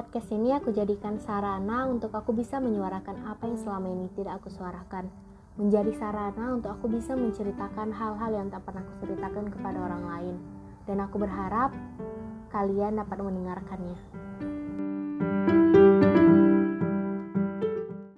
podcast ini aku jadikan sarana untuk aku bisa menyuarakan apa yang selama ini tidak aku suarakan. Menjadi sarana untuk aku bisa menceritakan hal-hal yang tak pernah aku ceritakan kepada orang lain. Dan aku berharap kalian dapat mendengarkannya.